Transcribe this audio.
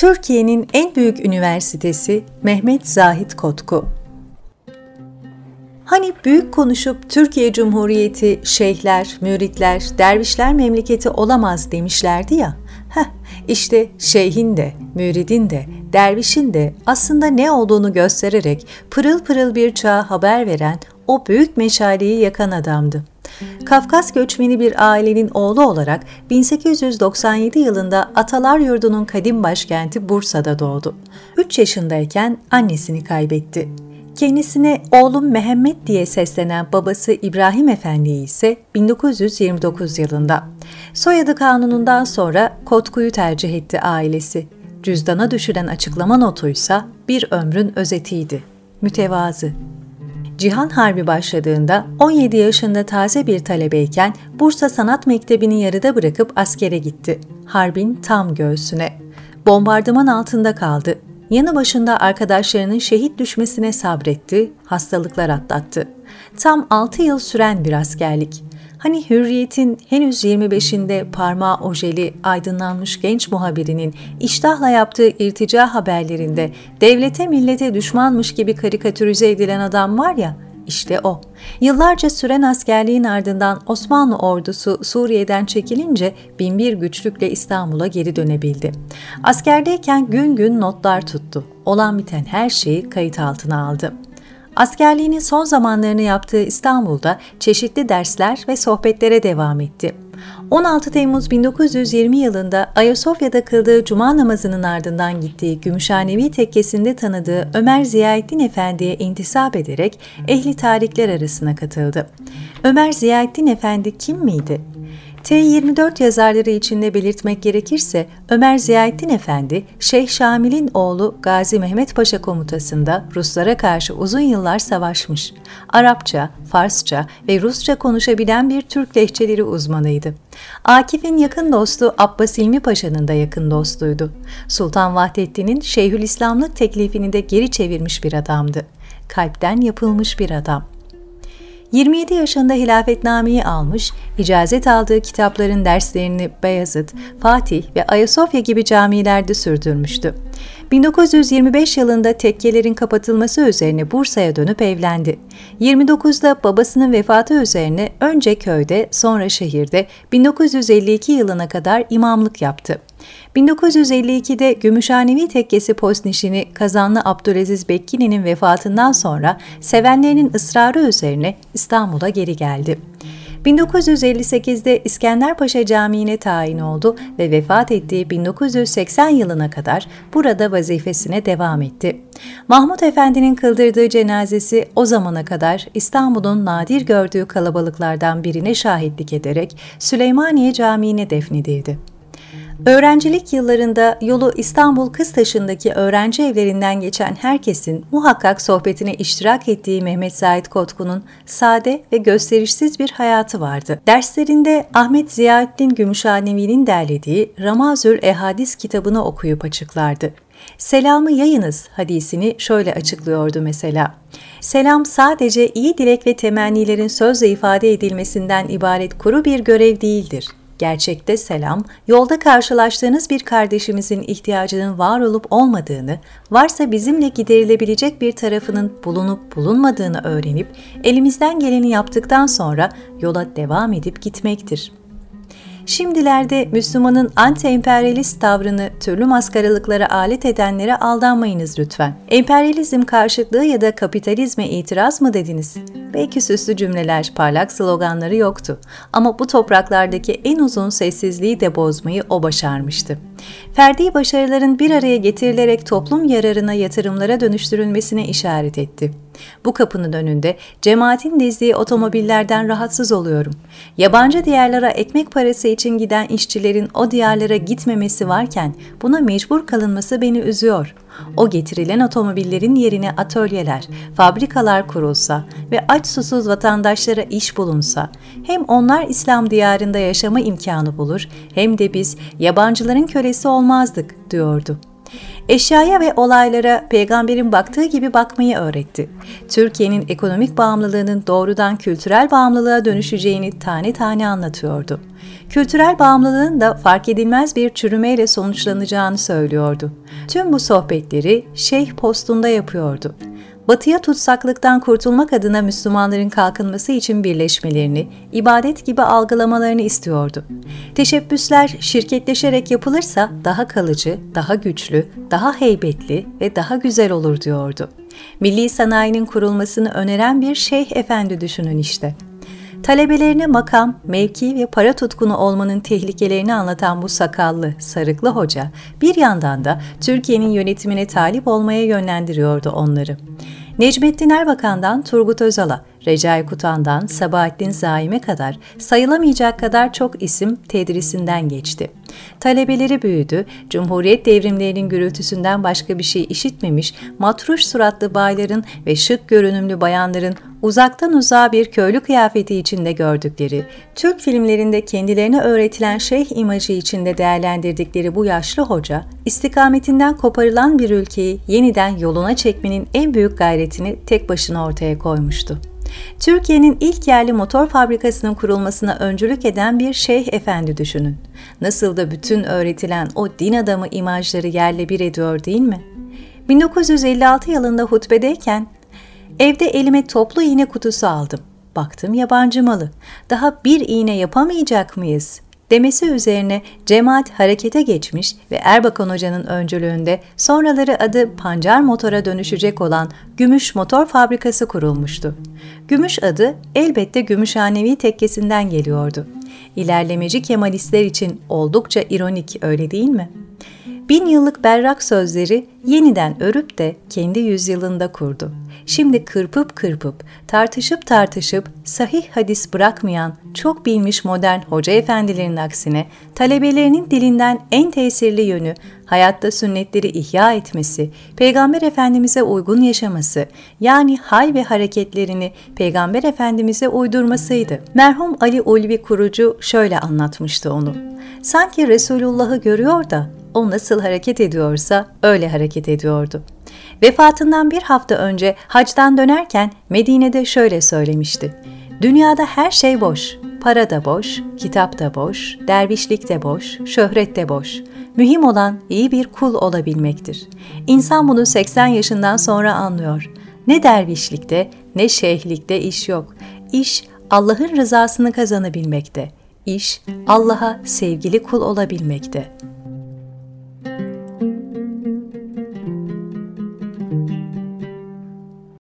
Türkiye'nin en büyük üniversitesi Mehmet Zahit Kotku. Hani büyük konuşup Türkiye Cumhuriyeti şeyhler, müritler, dervişler memleketi olamaz demişlerdi ya. Heh, işte şeyhin de, müridin de, dervişin de aslında ne olduğunu göstererek pırıl pırıl bir çağa haber veren o büyük meşaleyi yakan adamdı. Kafkas göçmeni bir ailenin oğlu olarak 1897 yılında Atalar Yurdu'nun kadim başkenti Bursa'da doğdu. 3 yaşındayken annesini kaybetti. Kendisine oğlum Mehmet diye seslenen babası İbrahim Efendi ise 1929 yılında. Soyadı kanunundan sonra Kotku'yu tercih etti ailesi. Cüzdana düşülen açıklama notuysa bir ömrün özetiydi. Mütevazı, Cihan Harbi başladığında 17 yaşında taze bir talebeyken Bursa Sanat Mektebi'ni yarıda bırakıp askere gitti. Harbin tam göğsüne. Bombardıman altında kaldı. Yanı başında arkadaşlarının şehit düşmesine sabretti, hastalıklar atlattı. Tam 6 yıl süren bir askerlik. Hani Hürriyet'in henüz 25'inde parmağı ojeli, aydınlanmış genç muhabirinin iştahla yaptığı irtica haberlerinde devlete millete düşmanmış gibi karikatürize edilen adam var ya, işte o. Yıllarca süren askerliğin ardından Osmanlı ordusu Suriye'den çekilince binbir güçlükle İstanbul'a geri dönebildi. Askerdeyken gün gün notlar tuttu. Olan biten her şeyi kayıt altına aldı. Askerliğinin son zamanlarını yaptığı İstanbul'da çeşitli dersler ve sohbetlere devam etti. 16 Temmuz 1920 yılında Ayasofya'da kıldığı cuma namazının ardından gittiği Gümüşhanevi tekkesinde tanıdığı Ömer Ziyaettin Efendi'ye intisap ederek ehli tarihler arasına katıldı. Ömer Ziyaettin Efendi kim miydi? T24 yazarları içinde belirtmek gerekirse Ömer Ziyaettin Efendi, Şeyh Şamil'in oğlu Gazi Mehmet Paşa komutasında Ruslara karşı uzun yıllar savaşmış. Arapça, Farsça ve Rusça konuşabilen bir Türk lehçeleri uzmanıydı. Akif'in yakın dostu Abbas İlmi Paşa'nın da yakın dostuydu. Sultan Vahdettin'in Şeyhülislamlık teklifini de geri çevirmiş bir adamdı. Kalpten yapılmış bir adam. 27 yaşında hilafetnameyi almış, icazet aldığı kitapların derslerini Beyazıt, Fatih ve Ayasofya gibi camilerde sürdürmüştü. 1925 yılında tekkelerin kapatılması üzerine Bursa'ya dönüp evlendi. 29'da babasının vefatı üzerine önce köyde, sonra şehirde 1952 yılına kadar imamlık yaptı. 1952'de Gümüşhanevi Tekkesi postnişini Kazanlı Abdülaziz Bekkini'nin vefatından sonra sevenlerinin ısrarı üzerine İstanbul'a geri geldi. 1958'de İskenderpaşa Camii'ne tayin oldu ve vefat ettiği 1980 yılına kadar burada vazifesine devam etti. Mahmut Efendi'nin kıldırdığı cenazesi o zamana kadar İstanbul'un nadir gördüğü kalabalıklardan birine şahitlik ederek Süleymaniye Camii'ne defnedildi. Öğrencilik yıllarında yolu İstanbul Kıztaşı'ndaki öğrenci evlerinden geçen herkesin muhakkak sohbetine iştirak ettiği Mehmet Zahid Kotku'nun sade ve gösterişsiz bir hayatı vardı. Derslerinde Ahmet Ziyaettin Gümüşhanevi'nin derlediği Ramazül Ehadis kitabını okuyup açıklardı. Selamı yayınız hadisini şöyle açıklıyordu mesela. Selam sadece iyi dilek ve temennilerin sözle ifade edilmesinden ibaret kuru bir görev değildir. Gerçekte selam, yolda karşılaştığınız bir kardeşimizin ihtiyacının var olup olmadığını, varsa bizimle giderilebilecek bir tarafının bulunup bulunmadığını öğrenip elimizden geleni yaptıktan sonra yola devam edip gitmektir.'' Şimdilerde Müslümanın anti-emperyalist tavrını türlü maskaralıklara alet edenlere aldanmayınız lütfen. Emperyalizm karşıtlığı ya da kapitalizme itiraz mı dediniz? Belki süslü cümleler, parlak sloganları yoktu. Ama bu topraklardaki en uzun sessizliği de bozmayı o başarmıştı. Ferdi başarıların bir araya getirilerek toplum yararına yatırımlara dönüştürülmesine işaret etti. Bu kapının önünde cemaatin dizdiği otomobillerden rahatsız oluyorum. Yabancı diyarlara ekmek parası için giden işçilerin o diyarlara gitmemesi varken buna mecbur kalınması beni üzüyor. O getirilen otomobillerin yerine atölyeler, fabrikalar kurulsa ve aç susuz vatandaşlara iş bulunsa, hem onlar İslam diyarında yaşama imkanı bulur hem de biz yabancıların kölesi olmazdık diyordu. Eşyaya ve olaylara peygamberin baktığı gibi bakmayı öğretti. Türkiye'nin ekonomik bağımlılığının doğrudan kültürel bağımlılığa dönüşeceğini tane tane anlatıyordu. Kültürel bağımlılığın da fark edilmez bir çürümeyle sonuçlanacağını söylüyordu. Tüm bu sohbetleri şeyh postunda yapıyordu. Batıya tutsaklıktan kurtulmak adına Müslümanların kalkınması için birleşmelerini, ibadet gibi algılamalarını istiyordu. Teşebbüsler şirketleşerek yapılırsa daha kalıcı, daha güçlü, daha heybetli ve daha güzel olur diyordu. Milli sanayinin kurulmasını öneren bir şeyh efendi düşünün işte. Talebelerine makam, mevki ve para tutkunu olmanın tehlikelerini anlatan bu sakallı, sarıklı hoca bir yandan da Türkiye'nin yönetimine talip olmaya yönlendiriyordu onları. Necmettin Erbakan'dan Turgut Özal'a, Recai Kutan'dan Sabahattin Zaim'e kadar sayılamayacak kadar çok isim tedrisinden geçti. Talebeleri büyüdü, Cumhuriyet devrimlerinin gürültüsünden başka bir şey işitmemiş, matruş suratlı bayların ve şık görünümlü bayanların uzaktan uzağa bir köylü kıyafeti içinde gördükleri, Türk filmlerinde kendilerine öğretilen şeyh imajı içinde değerlendirdikleri bu yaşlı hoca, istikametinden koparılan bir ülkeyi yeniden yoluna çekmenin en büyük gayretini tek başına ortaya koymuştu. Türkiye'nin ilk yerli motor fabrikasının kurulmasına öncülük eden bir şeyh efendi düşünün. Nasıl da bütün öğretilen o din adamı imajları yerle bir ediyor değil mi? 1956 yılında hutbedeyken evde elime toplu iğne kutusu aldım. Baktım yabancı malı. Daha bir iğne yapamayacak mıyız? Demesi üzerine cemaat harekete geçmiş ve Erbakan Hoca'nın öncülüğünde sonraları adı Pancar Motor'a dönüşecek olan Gümüş Motor Fabrikası kurulmuştu. Gümüş adı elbette Gümüşhanevi tekkesinden geliyordu. İlerlemeci Kemalistler için oldukça ironik öyle değil mi? Bin yıllık berrak sözleri yeniden örüp de kendi yüzyılında kurdu. Şimdi kırpıp kırpıp, tartışıp tartışıp sahih hadis bırakmayan çok bilmiş modern hoca efendilerin aksine talebelerinin dilinden en tesirli yönü hayatta sünnetleri ihya etmesi, Peygamber Efendimiz'e uygun yaşaması, yani hal ve hareketlerini Peygamber Efendimiz'e uydurmasıydı. Merhum Ali Ulvi kurucu şöyle anlatmıştı onu. Sanki Resulullah'ı görüyor da o nasıl hareket ediyorsa öyle hareket ediyordu. Vefatından bir hafta önce hacdan dönerken Medine'de şöyle söylemişti. Dünyada her şey boş. Para da boş, kitap da boş, dervişlik de boş, şöhret de boş. Mühim olan iyi bir kul olabilmektir. İnsan bunu 80 yaşından sonra anlıyor. Ne dervişlikte ne şeyhlikte iş yok. İş Allah'ın rızasını kazanabilmekte. İş Allah'a sevgili kul olabilmekte.''